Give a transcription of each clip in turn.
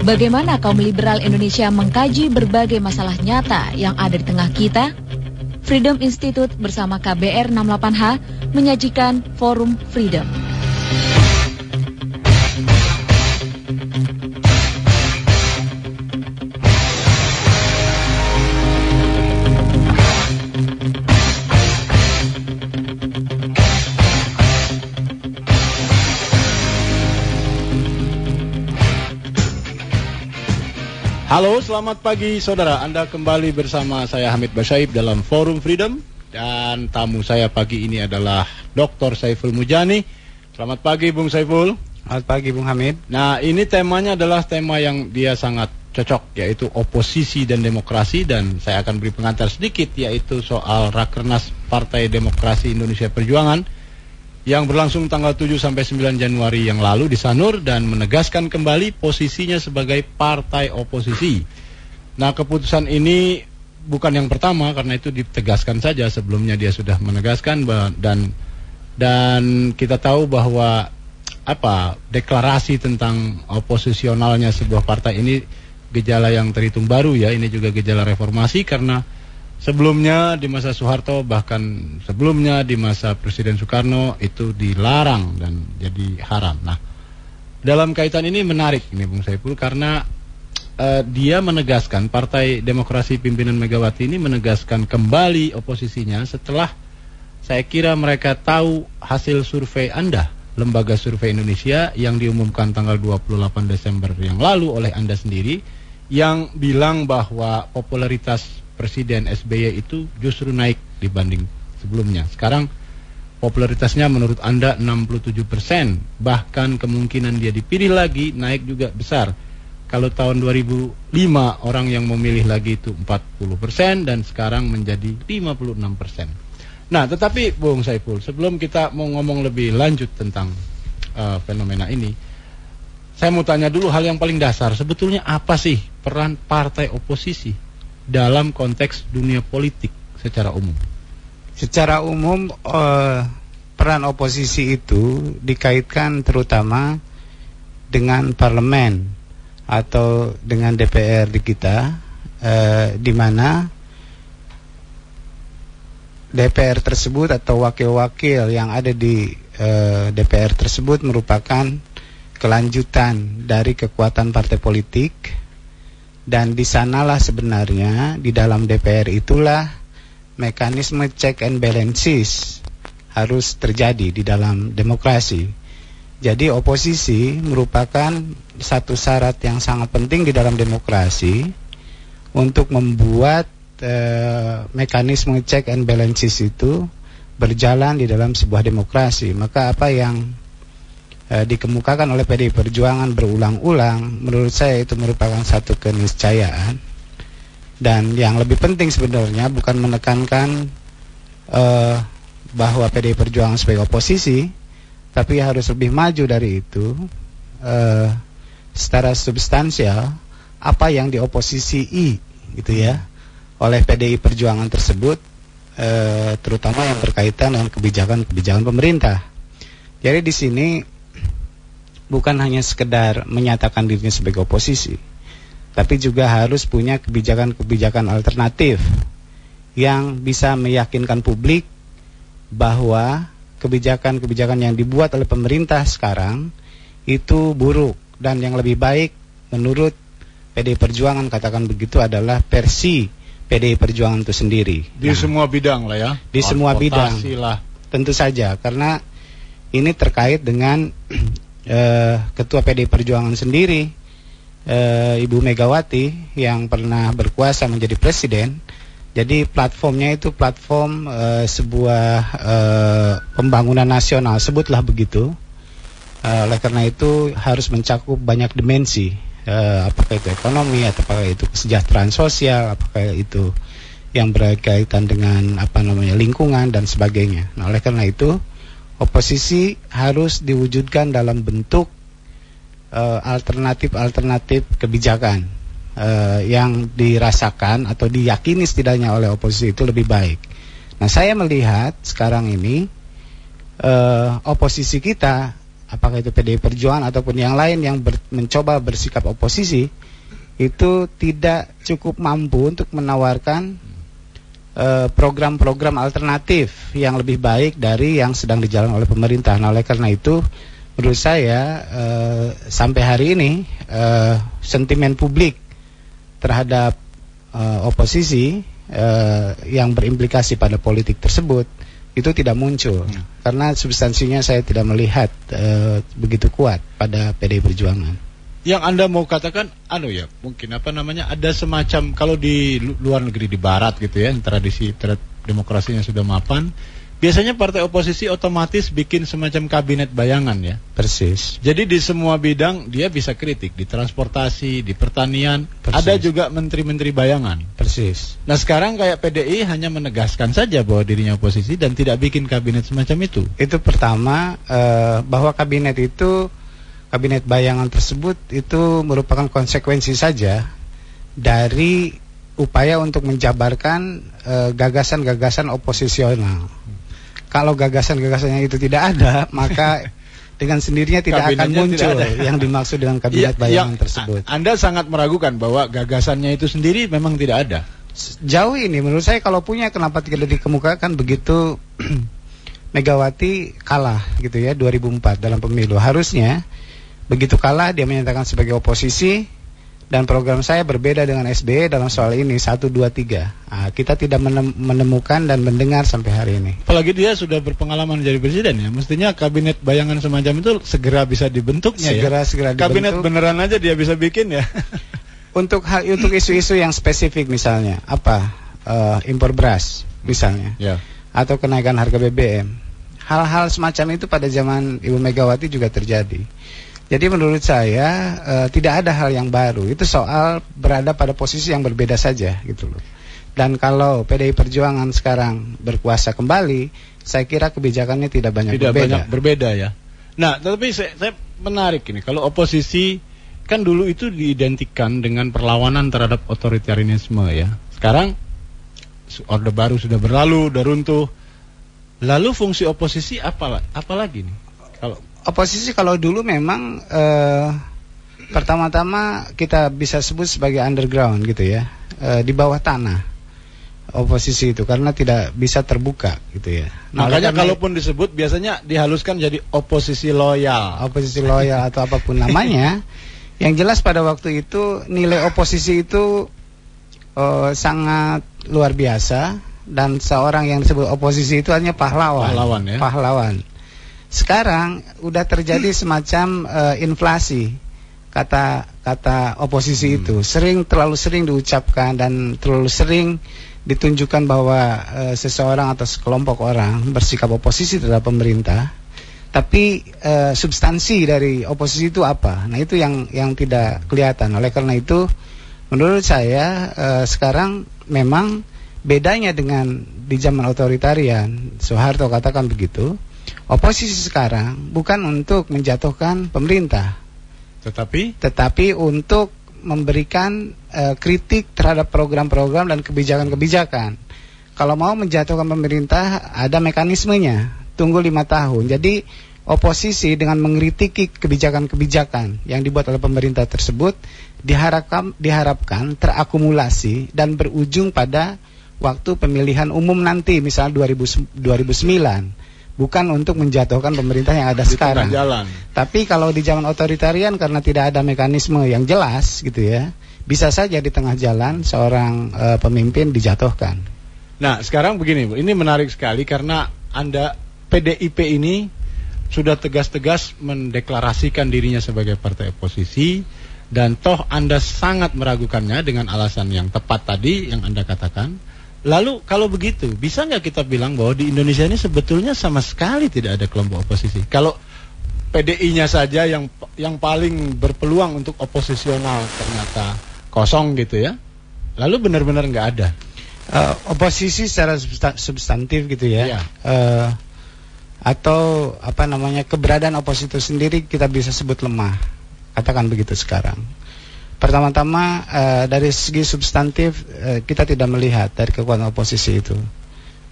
Bagaimana kaum liberal Indonesia mengkaji berbagai masalah nyata yang ada di tengah kita? Freedom Institute bersama KBR 68H menyajikan Forum Freedom. Halo, selamat pagi saudara. Anda kembali bersama saya Hamid Basyaib dalam Forum Freedom dan tamu saya pagi ini adalah Dr. Saiful Mujani. Selamat pagi Bung Saiful. Selamat pagi Bung Hamid. Nah, ini temanya adalah tema yang dia sangat cocok yaitu oposisi dan demokrasi dan saya akan beri pengantar sedikit yaitu soal Rakernas Partai Demokrasi Indonesia Perjuangan yang berlangsung tanggal 7 sampai 9 Januari yang lalu di Sanur dan menegaskan kembali posisinya sebagai partai oposisi. Nah, keputusan ini bukan yang pertama karena itu ditegaskan saja sebelumnya dia sudah menegaskan dan dan kita tahu bahwa apa deklarasi tentang oposisionalnya sebuah partai ini gejala yang terhitung baru ya ini juga gejala reformasi karena Sebelumnya di masa Soeharto bahkan sebelumnya di masa Presiden Soekarno itu dilarang dan jadi haram. Nah, dalam kaitan ini menarik ini Bung Saiful karena uh, dia menegaskan Partai Demokrasi pimpinan Megawati ini menegaskan kembali oposisinya setelah saya kira mereka tahu hasil survei Anda, Lembaga Survei Indonesia yang diumumkan tanggal 28 Desember yang lalu oleh Anda sendiri yang bilang bahwa popularitas Presiden SBY itu justru naik dibanding sebelumnya. Sekarang popularitasnya menurut Anda 67 persen, bahkan kemungkinan dia dipilih lagi naik juga besar. Kalau tahun 2005 orang yang memilih lagi itu 40 persen dan sekarang menjadi 56 persen. Nah, tetapi Bung Saiful, sebelum kita mau ngomong lebih lanjut tentang uh, fenomena ini, saya mau tanya dulu hal yang paling dasar. Sebetulnya apa sih peran partai oposisi dalam konteks dunia politik secara umum? Secara umum uh, peran oposisi itu dikaitkan terutama dengan parlemen atau dengan DPR di kita uh, di mana DPR tersebut atau wakil-wakil yang ada di uh, DPR tersebut merupakan kelanjutan dari kekuatan partai politik dan di sanalah sebenarnya di dalam DPR itulah mekanisme check and balances harus terjadi di dalam demokrasi. Jadi oposisi merupakan satu syarat yang sangat penting di dalam demokrasi untuk membuat uh, mekanisme check and balances itu berjalan di dalam sebuah demokrasi. Maka apa yang e, dikemukakan oleh PDI Perjuangan berulang-ulang menurut saya itu merupakan satu keniscayaan dan yang lebih penting sebenarnya bukan menekankan e, bahwa PDI Perjuangan sebagai oposisi tapi harus lebih maju dari itu e, secara substansial apa yang dioposisi I gitu ya oleh PDI Perjuangan tersebut e, terutama yang berkaitan dengan kebijakan-kebijakan pemerintah. Jadi di sini bukan hanya sekedar menyatakan dirinya sebagai oposisi, tapi juga harus punya kebijakan-kebijakan alternatif yang bisa meyakinkan publik bahwa kebijakan-kebijakan yang dibuat oleh pemerintah sekarang itu buruk dan yang lebih baik menurut PDI Perjuangan katakan begitu adalah versi PDI Perjuangan itu sendiri. Di nah, semua bidang lah ya. Di semua bidang. Lah. Tentu saja karena ini terkait dengan eh, Ketua PD Perjuangan sendiri, eh, Ibu Megawati yang pernah berkuasa menjadi presiden. Jadi platformnya itu platform eh, sebuah eh, pembangunan nasional, sebutlah begitu. Eh, oleh karena itu harus mencakup banyak dimensi, eh, apakah itu ekonomi, apakah itu kesejahteraan sosial, apakah itu yang berkaitan dengan apa namanya lingkungan dan sebagainya. Nah, oleh karena itu oposisi harus diwujudkan dalam bentuk eh, alternatif-alternatif uh, kebijakan uh, yang dirasakan atau diyakini setidaknya oleh oposisi itu lebih baik. Nah, saya melihat sekarang ini uh, oposisi kita apakah itu PDI Perjuangan ataupun yang lain yang ber, mencoba bersikap oposisi itu tidak cukup mampu untuk menawarkan program-program uh, alternatif yang lebih baik dari yang sedang dijalankan oleh pemerintah. Nah, oleh karena itu menurut saya uh, sampai hari ini uh, sentimen publik terhadap uh, oposisi uh, yang berimplikasi pada politik tersebut itu tidak muncul hmm. karena substansinya saya tidak melihat uh, begitu kuat pada PDI Perjuangan. Yang Anda mau katakan anu ya, mungkin apa namanya ada semacam kalau di luar negeri di barat gitu ya, tradisi demokrasinya sudah mapan, Biasanya partai oposisi otomatis bikin semacam kabinet bayangan ya. Persis. Jadi di semua bidang dia bisa kritik di transportasi, di pertanian, Persis. ada juga menteri-menteri bayangan. Persis. Nah sekarang kayak PDI hanya menegaskan saja bahwa dirinya oposisi dan tidak bikin kabinet semacam itu. Itu pertama uh, bahwa kabinet itu kabinet bayangan tersebut itu merupakan konsekuensi saja dari upaya untuk menjabarkan eh, gagasan-gagasan uh, oposisional kalau gagasan-gagasannya itu tidak ada, maka dengan sendirinya tidak akan muncul yang dimaksud dengan kabinet ya, bayangan yang tersebut. Anda sangat meragukan bahwa gagasannya itu sendiri memang tidak ada. Jauh ini menurut saya kalau punya kenapa tidak dikemukakan begitu Megawati kalah gitu ya 2004 dalam pemilu. Harusnya begitu kalah dia menyatakan sebagai oposisi dan program saya berbeda dengan SBY dalam soal ini 1 2 3. Nah, kita tidak menemukan dan mendengar sampai hari ini. Apalagi dia sudah berpengalaman jadi presiden ya. Mestinya kabinet bayangan semacam itu segera bisa dibentuknya segera, ya. Segera dibentuk. Kabinet beneran aja dia bisa bikin ya. untuk hal untuk isu-isu yang spesifik misalnya apa? Uh, impor beras misalnya. Ya. Atau kenaikan harga BBM. Hal-hal semacam itu pada zaman Ibu Megawati juga terjadi. Jadi menurut saya uh, tidak ada hal yang baru. Itu soal berada pada posisi yang berbeda saja gitu loh. Dan kalau PDI Perjuangan sekarang berkuasa kembali, saya kira kebijakannya tidak banyak tidak berbeda. banyak berbeda ya. Nah, tapi saya, saya menarik ini kalau oposisi kan dulu itu diidentikan dengan perlawanan terhadap otoritarianisme ya. Sekarang orde baru sudah berlalu, sudah runtuh. Lalu fungsi oposisi apa apa lagi nih? Kalau oposisi kalau dulu memang uh, pertama-tama kita bisa sebut sebagai underground gitu ya, uh, di bawah tanah oposisi itu karena tidak bisa terbuka gitu ya. Nah, Makanya kalaupun disebut biasanya dihaluskan jadi oposisi loyal. Oposisi loyal atau apa pun namanya. yang jelas pada waktu itu nilai oposisi itu uh, sangat luar biasa dan seorang yang disebut oposisi itu hanya pahlawan. Pahlawan ya. Pahlawan. Sekarang udah terjadi semacam uh, inflasi kata kata oposisi hmm. itu. Sering terlalu sering diucapkan dan terlalu sering ditunjukkan bahwa uh, seseorang atau sekelompok orang bersikap oposisi terhadap pemerintah. Tapi uh, substansi dari oposisi itu apa? Nah itu yang yang tidak kelihatan. Oleh karena itu menurut saya uh, sekarang memang bedanya dengan di zaman otoritarian Soeharto katakan begitu Oposisi sekarang bukan untuk menjatuhkan pemerintah, tetapi tetapi untuk memberikan uh, kritik terhadap program-program dan kebijakan-kebijakan. Kalau mau menjatuhkan pemerintah ada mekanismenya, tunggu lima tahun. Jadi oposisi dengan mengkritiki kebijakan-kebijakan yang dibuat oleh pemerintah tersebut diharapkan diharapkan terakumulasi dan berujung pada waktu pemilihan umum nanti misalnya 2000, 2009 bukan untuk menjatuhkan pemerintah yang ada di sekarang. Jalan. Tapi kalau di zaman otoritarian karena tidak ada mekanisme yang jelas gitu ya, bisa saja di tengah jalan seorang uh, pemimpin dijatuhkan. Nah, sekarang begini, Bu. Ini menarik sekali karena Anda PDIP ini sudah tegas-tegas mendeklarasikan dirinya sebagai partai oposisi dan toh Anda sangat meragukannya dengan alasan yang tepat tadi yang Anda katakan. Lalu kalau begitu, bisa nggak kita bilang bahwa di Indonesia ini sebetulnya sama sekali tidak ada kelompok oposisi? Kalau PDI-nya saja yang yang paling berpeluang untuk oposisional ternyata kosong gitu ya. Lalu benar-benar nggak ada. Uh, oposisi secara substantif gitu ya. ya. Uh, atau apa namanya keberadaan oposisi itu sendiri kita bisa sebut lemah. Katakan begitu sekarang. Pertama-tama uh, dari segi substantif uh, kita tidak melihat dari kekuatan oposisi itu.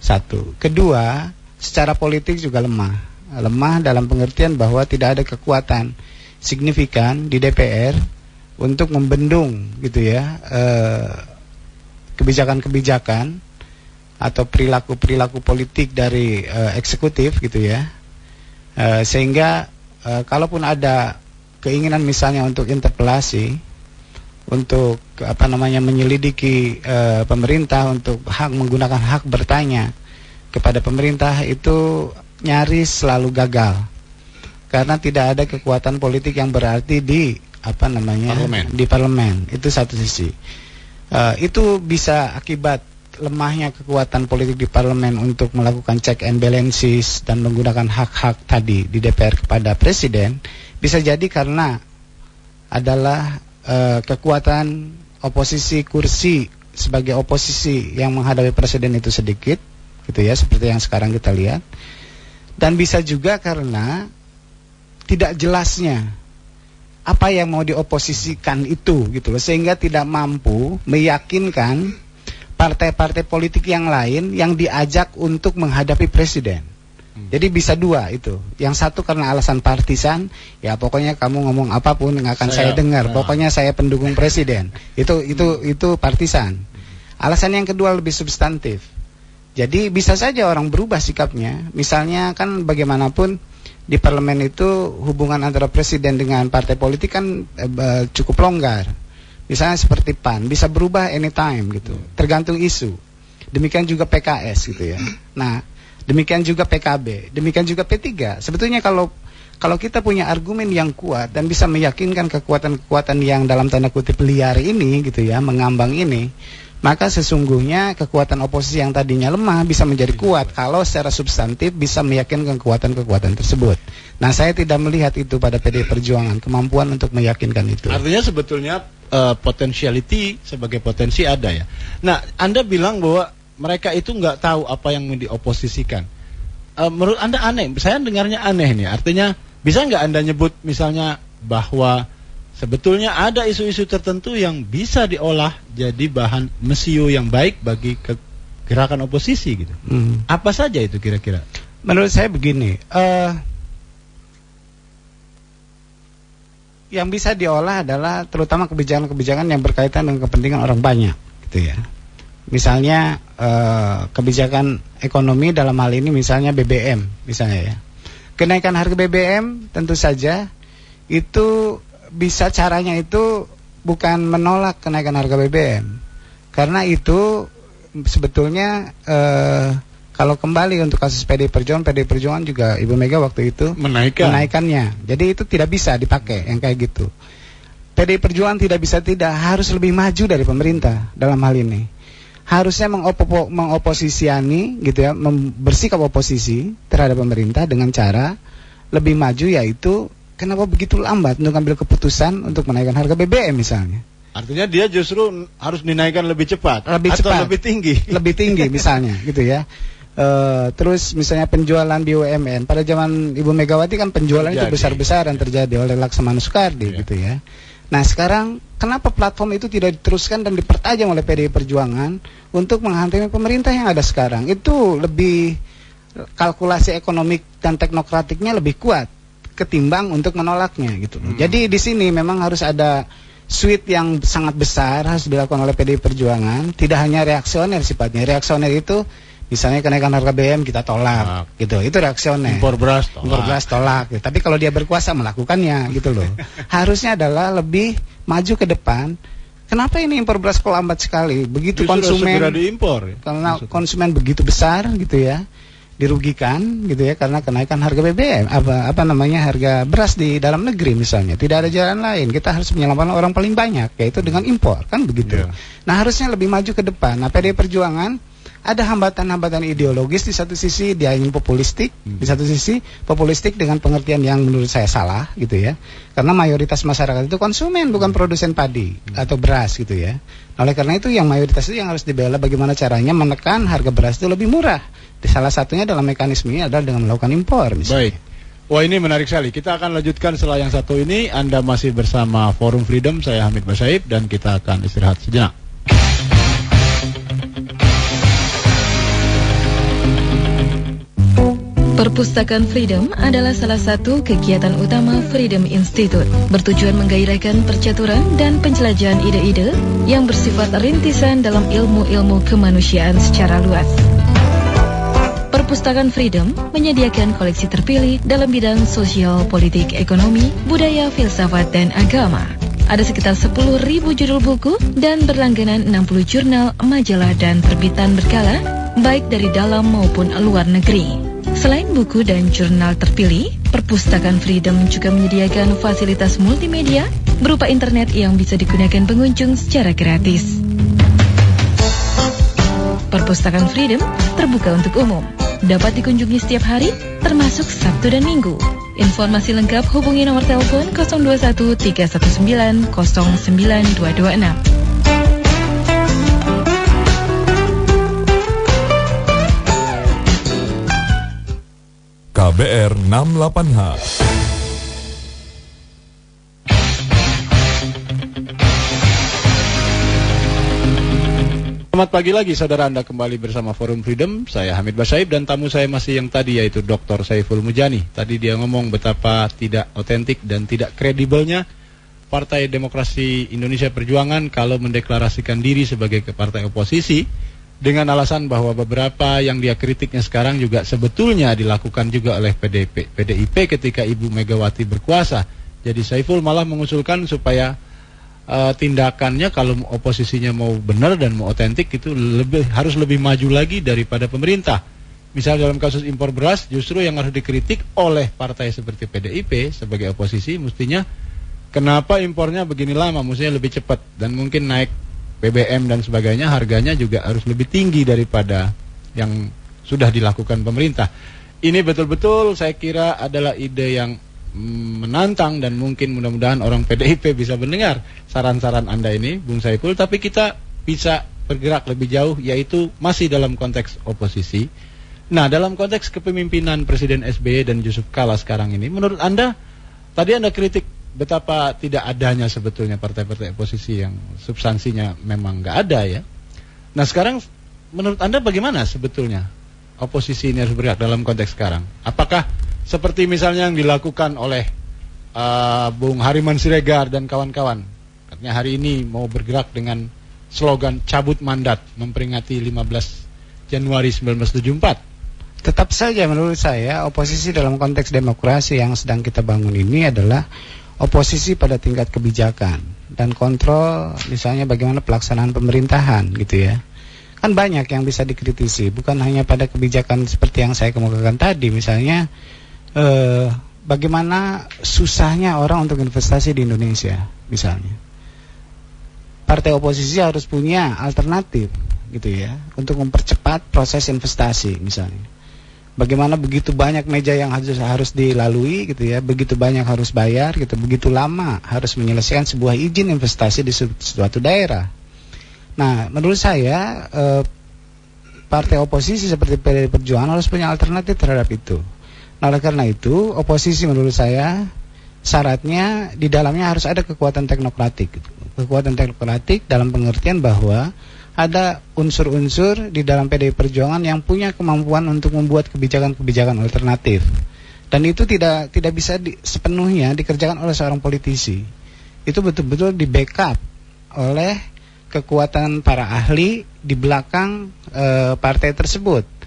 Satu. Kedua, secara politik juga lemah. lemah dalam pengertian bahwa tidak ada kekuatan signifikan di DPR untuk membendung gitu ya eh, kebijakan-kebijakan atau perilaku-perilaku politik dari uh, eksekutif gitu ya uh, sehingga kalaupun ada keinginan misalnya untuk interpelasi untuk apa namanya menyelidiki uh, pemerintah untuk hak menggunakan hak bertanya kepada pemerintah itu nyaris selalu gagal. Karena tidak ada kekuatan politik yang berarti di apa namanya parlemen. di parlemen. Itu satu sisi. Uh, itu bisa akibat lemahnya kekuatan politik di parlemen untuk melakukan check and balances dan menggunakan hak-hak tadi di DPR kepada presiden bisa jadi karena adalah uh, kekuatan oposisi kursi sebagai oposisi yang menghadapi presiden itu sedikit gitu ya seperti yang sekarang kita lihat dan bisa juga karena tidak jelasnya apa yang mau dioposisikan itu gitu loh sehingga tidak mampu meyakinkan partai-partai politik yang lain yang diajak untuk menghadapi presiden. Hmm. Jadi bisa dua itu. Yang satu karena alasan partisan, ya pokoknya kamu ngomong apa pun nggak akan saya, saya dengar. Nah. Pokoknya saya pendukung presiden. Itu itu hmm. itu partisan. Alasan yang kedua lebih substantif. Jadi bisa saja orang berubah sikapnya. Misalnya kan bagaimanapun di parlemen itu hubungan antara presiden dengan partai politik kan eh, cukup longgar Misalnya seperti PAN bisa berubah anytime gitu, tergantung isu. Demikian juga PKS gitu ya. Nah, demikian juga PKB, demikian juga P3. Sebetulnya kalau kalau kita punya argumen yang kuat dan bisa meyakinkan kekuatan-kekuatan yang dalam tanda kutip liar ini gitu ya, mengambang ini, maka sesungguhnya kekuatan oposisi yang tadinya lemah bisa menjadi kuat kalau secara substantif bisa meyakinkan kekuatan-kekuatan tersebut. Nah, saya tidak melihat itu pada PD Perjuangan, kemampuan untuk meyakinkan itu. Artinya sebetulnya uh, potentiality sebagai potensi ada ya. Nah, Anda bilang bahwa mereka itu nggak tahu apa yang dioposisikan. Uh, menurut Anda aneh, saya dengarnya aneh nih. Artinya bisa nggak Anda nyebut misalnya bahwa sebetulnya ada isu-isu tertentu yang bisa diolah jadi bahan mesio yang baik bagi ke gerakan oposisi gitu. Hmm. Apa saja itu kira-kira? Menurut saya begini, uh, yang bisa diolah adalah terutama kebijakan-kebijakan yang berkaitan dengan kepentingan orang banyak, gitu ya. Misalnya uh, kebijakan ekonomi dalam hal ini misalnya BBM, misalnya ya. Kenaikan harga BBM tentu saja itu bisa caranya itu bukan menolak kenaikan harga BBM karena itu sebetulnya eh, kalau kembali untuk kasus PD Perjuangan, PD Perjuangan juga Ibu Mega waktu itu menaikkan menaikannya. Jadi itu tidak bisa dipakai yang kayak gitu. PD Perjuangan tidak bisa tidak harus lebih maju dari pemerintah dalam hal ini. Harusnya mengopo, mengoposisiani gitu ya, bersikap oposisi terhadap pemerintah dengan cara lebih maju yaitu kenapa begitu lambat untuk ambil keputusan untuk menaikkan harga BBM misalnya? Artinya dia justru harus dinaikkan lebih cepat lebih atau cepat, lebih tinggi. Lebih tinggi misalnya gitu ya. Uh, terus misalnya penjualan BUMN pada zaman Ibu Megawati kan penjualan terjadi. itu besar-besaran terjadi oleh Laksamana Soekardi yeah. gitu ya. Nah sekarang kenapa platform itu tidak diteruskan dan dipertajam oleh PDI Perjuangan untuk menghantui pemerintah yang ada sekarang? Itu lebih kalkulasi ekonomi dan teknokratiknya lebih kuat ketimbang untuk menolaknya gitu. Hmm. Jadi di sini memang harus ada suite yang sangat besar harus dilakukan oleh PDI Perjuangan, tidak hanya reaksioner sifatnya. Reaksioner itu misalnya kenaikan harga BBM kita tolak nah. gitu. Itu reaksioner. Impor beras tolak. Impor beras tolak. Gitu. Tapi kalau dia berkuasa melakukannya gitu loh. Harusnya adalah lebih maju ke depan Kenapa ini impor beras kok lambat sekali? Begitu Justru konsumen diimpor. Ya? Karena Maksudnya. konsumen begitu besar gitu ya dirugikan gitu ya karena kenaikan harga BBM apa apa namanya harga beras di dalam negeri misalnya tidak ada jalan lain kita harus menyelamatkan orang paling banyak yaitu dengan impor kan begitu yeah. nah harusnya lebih maju ke depan nah PD Perjuangan ada hambatan-hambatan ideologis di satu sisi dia ingin populistik hmm. di satu sisi populistik dengan pengertian yang menurut saya salah gitu ya karena mayoritas masyarakat itu konsumen bukan produsen padi hmm. atau beras gitu ya nah, oleh karena itu yang mayoritas itu yang harus dibela bagaimana caranya menekan harga beras itu lebih murah Salah satunya dalam mekanisme ini adalah dengan melakukan impor. Misalnya. Baik. Wah ini menarik sekali. Kita akan lanjutkan setelah yang satu ini. Anda masih bersama Forum Freedom. Saya Hamid Basaib dan kita akan istirahat sejenak. Perpustakaan Freedom adalah salah satu kegiatan utama Freedom Institute, bertujuan menggairahkan percaturan dan penjelajahan ide-ide yang bersifat rintisan dalam ilmu-ilmu kemanusiaan secara luas. Perpustakaan Freedom menyediakan koleksi terpilih dalam bidang sosial, politik, ekonomi, budaya, filsafat, dan agama. Ada sekitar 10.000 judul buku dan berlangganan 60 jurnal, majalah, dan terbitan berkala, baik dari dalam maupun luar negeri. Selain buku dan jurnal terpilih, Perpustakaan Freedom juga menyediakan fasilitas multimedia berupa internet yang bisa digunakan pengunjung secara gratis. Perpustakaan Freedom terbuka untuk umum. Dapat dikunjungi setiap hari, termasuk Sabtu dan Minggu. Informasi lengkap hubungi nomor telepon 021 319 09226. KBR 68H. Selamat pagi lagi saudara Anda kembali bersama Forum Freedom. Saya Hamid Basaib dan tamu saya masih yang tadi yaitu Dr. Saiful Mujani. Tadi dia ngomong betapa tidak otentik dan tidak kredibelnya Partai Demokrasi Indonesia Perjuangan kalau mendeklarasikan diri sebagai partai oposisi dengan alasan bahwa beberapa yang dia kritiknya sekarang juga sebetulnya dilakukan juga oleh PDP, PDIP ketika Ibu Megawati berkuasa. Jadi Saiful malah mengusulkan supaya uh, tindakannya kalau oposisinya mau benar dan mau otentik itu lebih harus lebih maju lagi daripada pemerintah. Misal dalam kasus impor beras justru yang harus dikritik oleh partai seperti PDIP sebagai oposisi mestinya kenapa impornya begini lama, mestinya lebih cepat dan mungkin naik BBM dan sebagainya harganya juga harus lebih tinggi daripada yang sudah dilakukan pemerintah. Ini betul-betul saya kira adalah ide yang mm, menantang dan mungkin mudah-mudahan orang PDIP bisa mendengar saran-saran Anda ini, Bung Saiful, tapi kita bisa bergerak lebih jauh yaitu masih dalam konteks oposisi. Nah, dalam konteks kepemimpinan Presiden SBY dan Yusuf Kala sekarang ini, menurut Anda, tadi Anda kritik betapa tidak adanya sebetulnya partai-partai oposisi yang substansinya memang nggak ada ya. Nah sekarang menurut anda bagaimana sebetulnya oposisi ini harus bergerak dalam konteks sekarang? Apakah seperti misalnya yang dilakukan oleh uh, Bung Hariman Siregar dan kawan-kawan, katanya hari ini mau bergerak dengan slogan cabut mandat memperingati 15 Januari 1974. Tetap saja menurut saya oposisi dalam konteks demokrasi yang sedang kita bangun ini adalah oposisi pada tingkat kebijakan dan kontrol misalnya bagaimana pelaksanaan pemerintahan gitu ya. Kan banyak yang bisa dikritisi bukan hanya pada kebijakan seperti yang saya kemukakan tadi misalnya eh, bagaimana susahnya orang untuk investasi di Indonesia misalnya. Partai oposisi harus punya alternatif gitu ya untuk mempercepat proses investasi misalnya bagaimana begitu banyak meja yang harus harus dilalui gitu ya, begitu banyak harus bayar gitu, begitu lama harus menyelesaikan sebuah izin investasi di suatu daerah. Nah, menurut saya eh, partai oposisi seperti PDI Perjuangan harus punya alternatif terhadap itu. Nah, oleh karena itu, oposisi menurut saya syaratnya di dalamnya harus ada kekuatan teknokratik. Gitu. Kekuatan teknokratik dalam pengertian bahwa ada unsur-unsur di dalam PDI Perjuangan yang punya kemampuan untuk membuat kebijakan-kebijakan alternatif. Dan itu tidak tidak bisa di, sepenuhnya dikerjakan oleh seorang politisi. Itu betul-betul di backup oleh kekuatan para ahli di belakang e, partai tersebut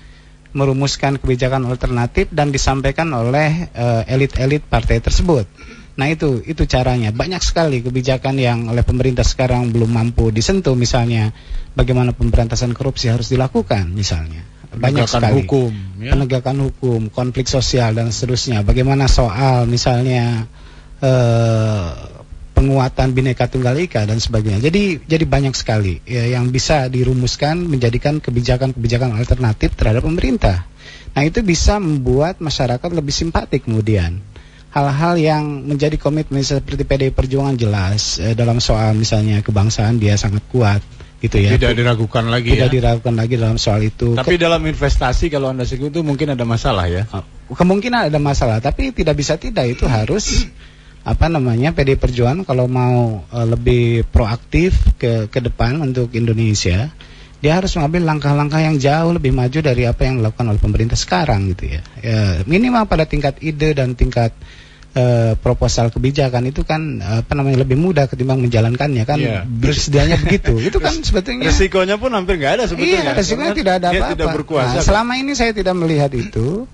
merumuskan kebijakan alternatif dan disampaikan oleh eh, elit-elit partai tersebut. Nah itu itu caranya. Banyak sekali kebijakan yang oleh pemerintah sekarang belum mampu disentuh misalnya bagaimana pemberantasan korupsi harus dilakukan misalnya. Banyak penegakan sekali. hukum, ya? penegakan hukum, konflik sosial dan seterusnya. Bagaimana soal misalnya eh, penguatan bineka tunggal ika dan sebagainya. Jadi jadi banyak sekali ya, yang bisa dirumuskan menjadikan kebijakan-kebijakan alternatif terhadap pemerintah. Nah itu bisa membuat masyarakat lebih simpatik kemudian hal-hal yang menjadi komitmen seperti PDI Perjuangan jelas eh, dalam soal misalnya kebangsaan dia sangat kuat gitu ya. Tidak diragukan lagi Tidak ya. diragukan lagi dalam soal itu. Tapi Ke dalam investasi kalau Anda sebut itu mungkin ada masalah ya. Ah, kemungkinan ada masalah, tapi tidak bisa tidak itu harus apa namanya PDI Perjuangan kalau mau uh, lebih proaktif ke ke depan untuk Indonesia dia harus mengambil langkah-langkah yang jauh lebih maju dari apa yang dilakukan oleh pemerintah sekarang gitu ya. ya minimal pada tingkat ide dan tingkat uh, proposal kebijakan itu kan apa namanya lebih mudah ketimbang menjalankannya kan yeah. bersedianya begitu. Itu kan sebetulnya resikonya pun hampir nggak ada sebetulnya. Iya, resikonya tidak ada apa-apa. Nah, selama ini saya tidak melihat itu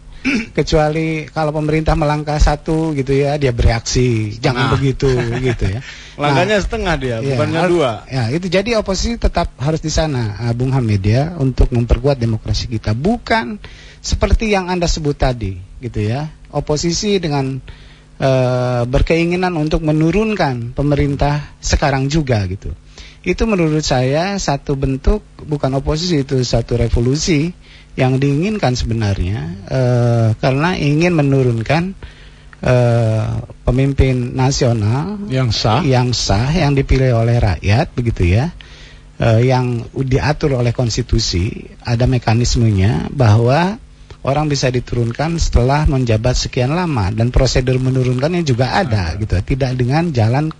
kecuali kalau pemerintah melangkah satu gitu ya dia bereaksi. Jangan nah. begitu gitu ya. Langkahnya nah, setengah dia ya, bukannya dua. ya itu jadi oposisi tetap harus di sana uh, Bung Hamid ya untuk memperkuat demokrasi kita. Bukan seperti yang anda sebut tadi gitu ya. Oposisi dengan uh, berkeinginan untuk menurunkan pemerintah sekarang juga gitu. Itu menurut saya satu bentuk bukan oposisi itu satu revolusi yang diinginkan sebenarnya uh, karena ingin menurunkan uh, pemimpin nasional yang sah. yang sah yang dipilih oleh rakyat begitu ya. Uh, yang diatur oleh konstitusi ada mekanismenya bahwa orang bisa diturunkan setelah menjabat sekian lama dan prosedur menurunkannya juga ada gitu tidak dengan jalan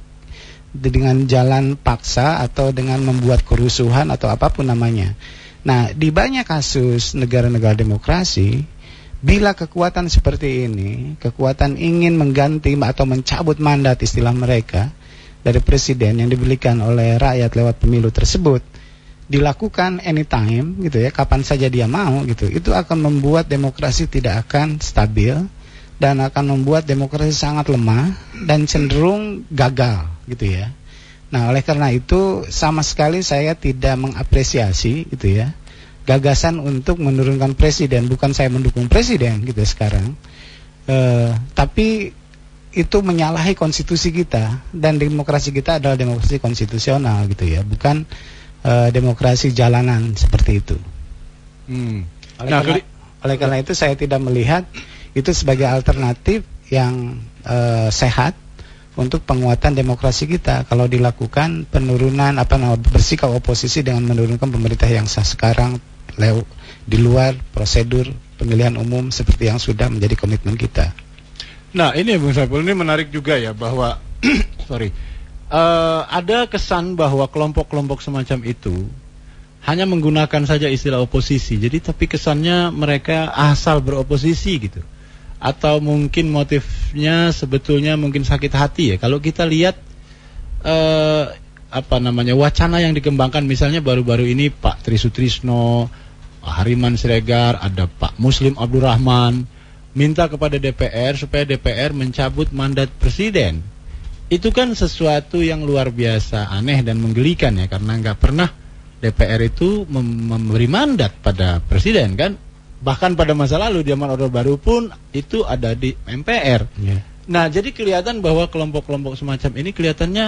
dengan jalan paksa atau dengan membuat kerusuhan atau apa pun namanya Nah, di banyak kasus negara-negara demokrasi, bila kekuatan seperti ini, kekuatan ingin mengganti atau mencabut mandat istilah mereka dari presiden yang diberikan oleh rakyat lewat pemilu tersebut, dilakukan anytime gitu ya, kapan saja dia mau gitu, itu akan membuat demokrasi tidak akan stabil dan akan membuat demokrasi sangat lemah dan cenderung gagal gitu ya. Nah, oleh karena itu sama sekali saya tidak mengapresiasi gitu ya gagasan untuk menurunkan presiden. Bukan saya mendukung presiden gitu sekarang. E, tapi itu menyalahi konstitusi kita dan demokrasi kita adalah demokrasi konstitusional gitu ya, bukan e, demokrasi jalanan seperti itu. Hmm. Oleh, nah, karena, oleh karena itu saya tidak melihat itu sebagai alternatif yang e, sehat untuk penguatan demokrasi kita kalau dilakukan penurunan apa namanya bersikap oposisi dengan menurunkan pemerintah yang sah sekarang lew, di luar prosedur pemilihan umum seperti yang sudah menjadi komitmen kita. Nah ini Bung Saiful ini menarik juga ya bahwa sorry uh, ada kesan bahwa kelompok-kelompok semacam itu hanya menggunakan saja istilah oposisi. Jadi tapi kesannya mereka asal beroposisi gitu atau mungkin motifnya sebetulnya mungkin sakit hati ya. Kalau kita lihat eh, apa namanya wacana yang dikembangkan misalnya baru-baru ini Pak Trisutrisno, Pak Hariman Siregar, ada Pak Muslim Abdurrahman minta kepada DPR supaya DPR mencabut mandat presiden. Itu kan sesuatu yang luar biasa aneh dan menggelikan ya karena nggak pernah DPR itu memberi mandat pada presiden kan bahkan pada masa lalu zaman Orde Baru pun itu ada di MPR. Yeah. Nah, jadi kelihatan bahwa kelompok-kelompok semacam ini kelihatannya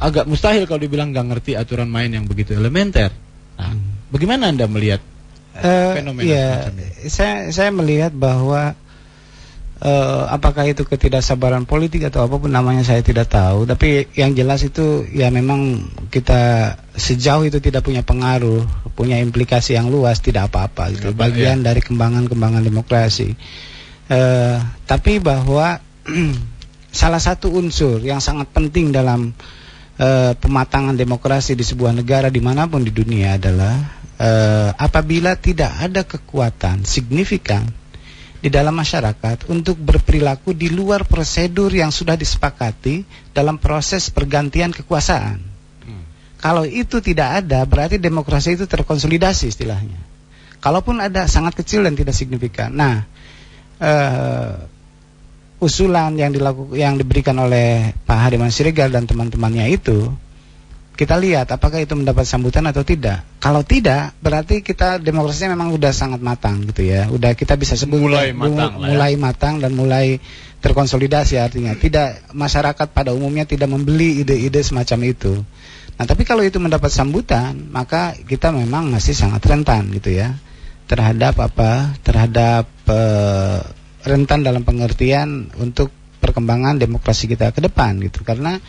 agak mustahil kalau dibilang nggak ngerti aturan main yang begitu elementer. Nah, hmm. bagaimana anda melihat uh, fenomena yeah, semacam ini? Saya saya melihat bahwa uh, apakah itu ketidaksabaran politik atau apa pun namanya saya tidak tahu. Tapi yang jelas itu ya memang kita sejauh itu tidak punya pengaruh punya implikasi yang luas tidak apa-apa gitu. Ya, bagian ya. dari kembangan-kembangan demokrasi. Uh, tapi bahwa salah satu unsur yang sangat penting dalam uh, pematangan demokrasi di sebuah negara di mana pun di dunia adalah uh, apabila tidak ada kekuatan signifikan di dalam masyarakat untuk berperilaku di luar prosedur yang sudah disepakati dalam proses pergantian kekuasaan. Hmm. Kalau itu tidak ada, berarti demokrasi itu terkonsolidasi istilahnya. Kalaupun ada sangat kecil dan tidak signifikan. Nah, uh, usulan yang dilakukan yang diberikan oleh Pak Hariman Siregar dan teman-temannya itu kita lihat apakah itu mendapat sambutan atau tidak. Kalau tidak, berarti kita demokrasinya memang sudah sangat matang gitu ya. Udah kita bisa sebut mulai matang, ya. mulai ya. matang dan mulai terkonsolidasi artinya. Tidak masyarakat pada umumnya tidak membeli ide-ide semacam itu. Nah, tapi kalau itu mendapat sambutan, maka kita memang masih sangat rentan gitu ya. Terhadap apa? Terhadap uh, rentan dalam pengertian untuk perkembangan demokrasi kita ke depan gitu. Karena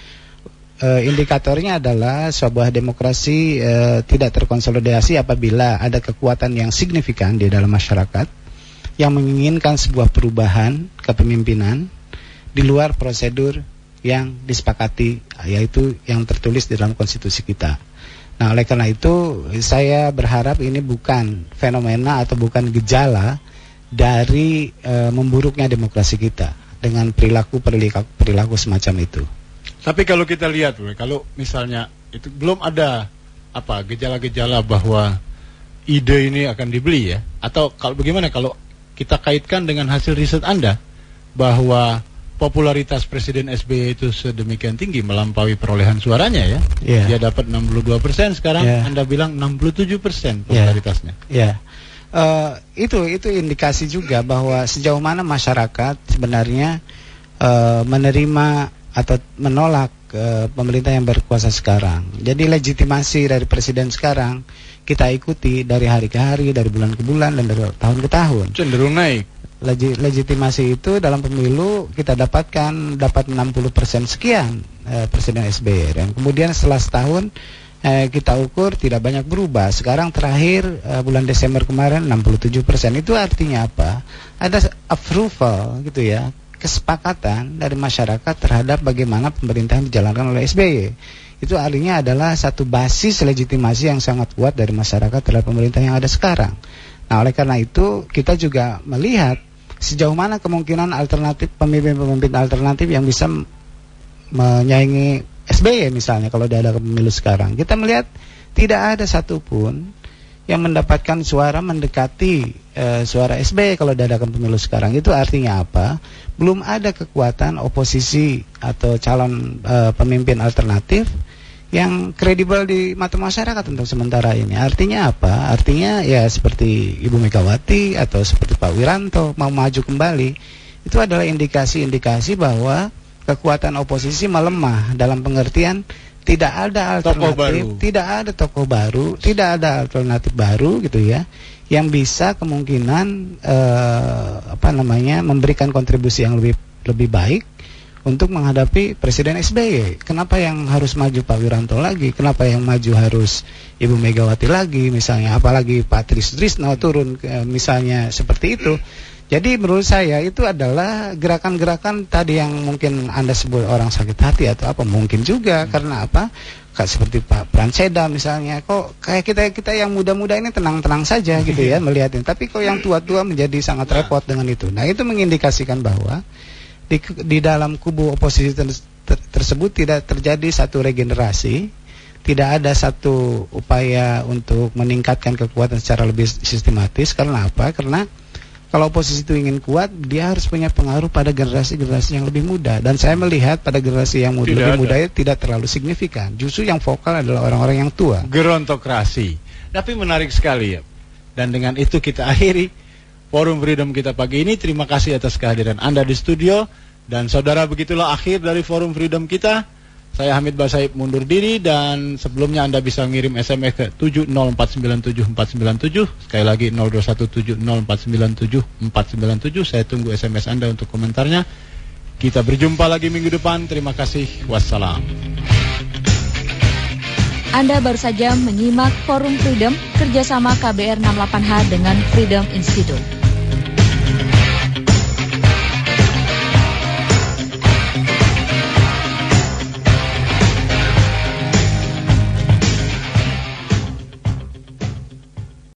e, indikatornya adalah sebuah demokrasi e, tidak terkonsolidasi apabila ada kekuatan yang signifikan di dalam masyarakat yang menginginkan sebuah perubahan kepemimpinan di luar prosedur yang disepakati yaitu yang tertulis di dalam konstitusi kita. Nah, oleh karena itu saya berharap ini bukan fenomena atau bukan gejala dari e, memburuknya demokrasi kita dengan perilaku perilaku semacam itu. Tapi kalau kita lihat, kalau misalnya itu belum ada apa gejala-gejala bahwa ide ini akan dibeli ya, atau kalau bagaimana kalau kita kaitkan dengan hasil riset Anda bahwa popularitas Presiden SBY itu sedemikian tinggi melampaui perolehan suaranya ya. Yeah. Dia dapat 62 persen sekarang yeah. Anda bilang 67 persen iya. popularitasnya. Ya. Yeah. Uh, itu itu indikasi juga bahwa sejauh mana masyarakat sebenarnya uh, menerima atau menolak uh, pemerintah yang berkuasa sekarang. Jadi legitimasi dari presiden sekarang kita ikuti dari hari ke hari, dari bulan ke bulan dan dari tahun ke tahun. Cenderung naik legitimasi itu dalam pemilu kita dapatkan dapat 60% sekian eh, Presiden SBY dan kemudian setelah setahun eh, kita ukur tidak banyak berubah. Sekarang terakhir eh, bulan Desember kemarin 67% itu artinya apa? Ada approval gitu ya, kesepakatan dari masyarakat terhadap bagaimana pemerintahan dijalankan oleh SBY. Itu artinya adalah satu basis legitimasi yang sangat kuat dari masyarakat terhadap pemerintah yang ada sekarang. Nah, oleh karena itu kita juga melihat sejauh mana kemungkinan alternatif pemimpin-pemimpin alternatif yang bisa menyaingi SBY misalnya kalau dia ada pemilu sekarang. Kita melihat tidak ada satupun yang mendapatkan suara mendekati e, suara SBY kalau diadakan pemilu sekarang. Itu artinya apa? Belum ada kekuatan oposisi atau calon e, pemimpin alternatif yang kredibel di mata masyarakat untuk sementara ini. Artinya apa? Artinya ya seperti Ibu Megawati atau seperti Pak Wiranto mau maju kembali. Itu adalah indikasi-indikasi bahwa kekuatan oposisi melemah dalam pengertian tidak ada alternatif, tidak ada tokoh baru, tidak ada alternatif baru gitu ya yang bisa kemungkinan eh, apa namanya memberikan kontribusi yang lebih lebih baik untuk menghadapi Presiden SBY. Kenapa yang harus maju Pak Wiranto lagi? Kenapa yang maju harus Ibu Megawati lagi misalnya? Apalagi Pak Tris Trisno turun misalnya seperti itu. Jadi menurut saya itu adalah gerakan-gerakan tadi yang mungkin Anda sebut orang sakit hati atau apa mungkin juga hmm. karena apa? Kayak seperti Pak Pranceda misalnya, kok kayak kita kita yang muda-muda ini tenang-tenang saja gitu ya melihatnya. Tapi kok yang tua-tua menjadi sangat nah. repot dengan itu. Nah itu mengindikasikan bahwa di, di dalam kubu oposisi ter, ter, tersebut tidak terjadi satu regenerasi, tidak ada satu upaya untuk meningkatkan kekuatan secara lebih sistematis. Karena apa? Karena kalau oposisi itu ingin kuat, dia harus punya pengaruh pada generasi-generasi yang lebih muda. Dan saya melihat pada generasi yang muda, lebih ada. muda tidak terlalu signifikan. Justru yang vokal adalah orang-orang yang tua. Gerontokrasi. Tapi menarik sekali ya. Dan dengan itu kita akhiri Forum Freedom kita pagi ini. Terima kasih atas kehadiran Anda di studio. Dan saudara begitulah akhir dari Forum Freedom kita. Saya Hamid Basaib mundur diri dan sebelumnya Anda bisa ngirim SMS ke 7049747. Sekali lagi 0217049747. Saya tunggu SMS Anda untuk komentarnya. Kita berjumpa lagi minggu depan. Terima kasih. Wassalam. Anda baru saja menyimak Forum Freedom kerjasama KBR 68H dengan Freedom Institute.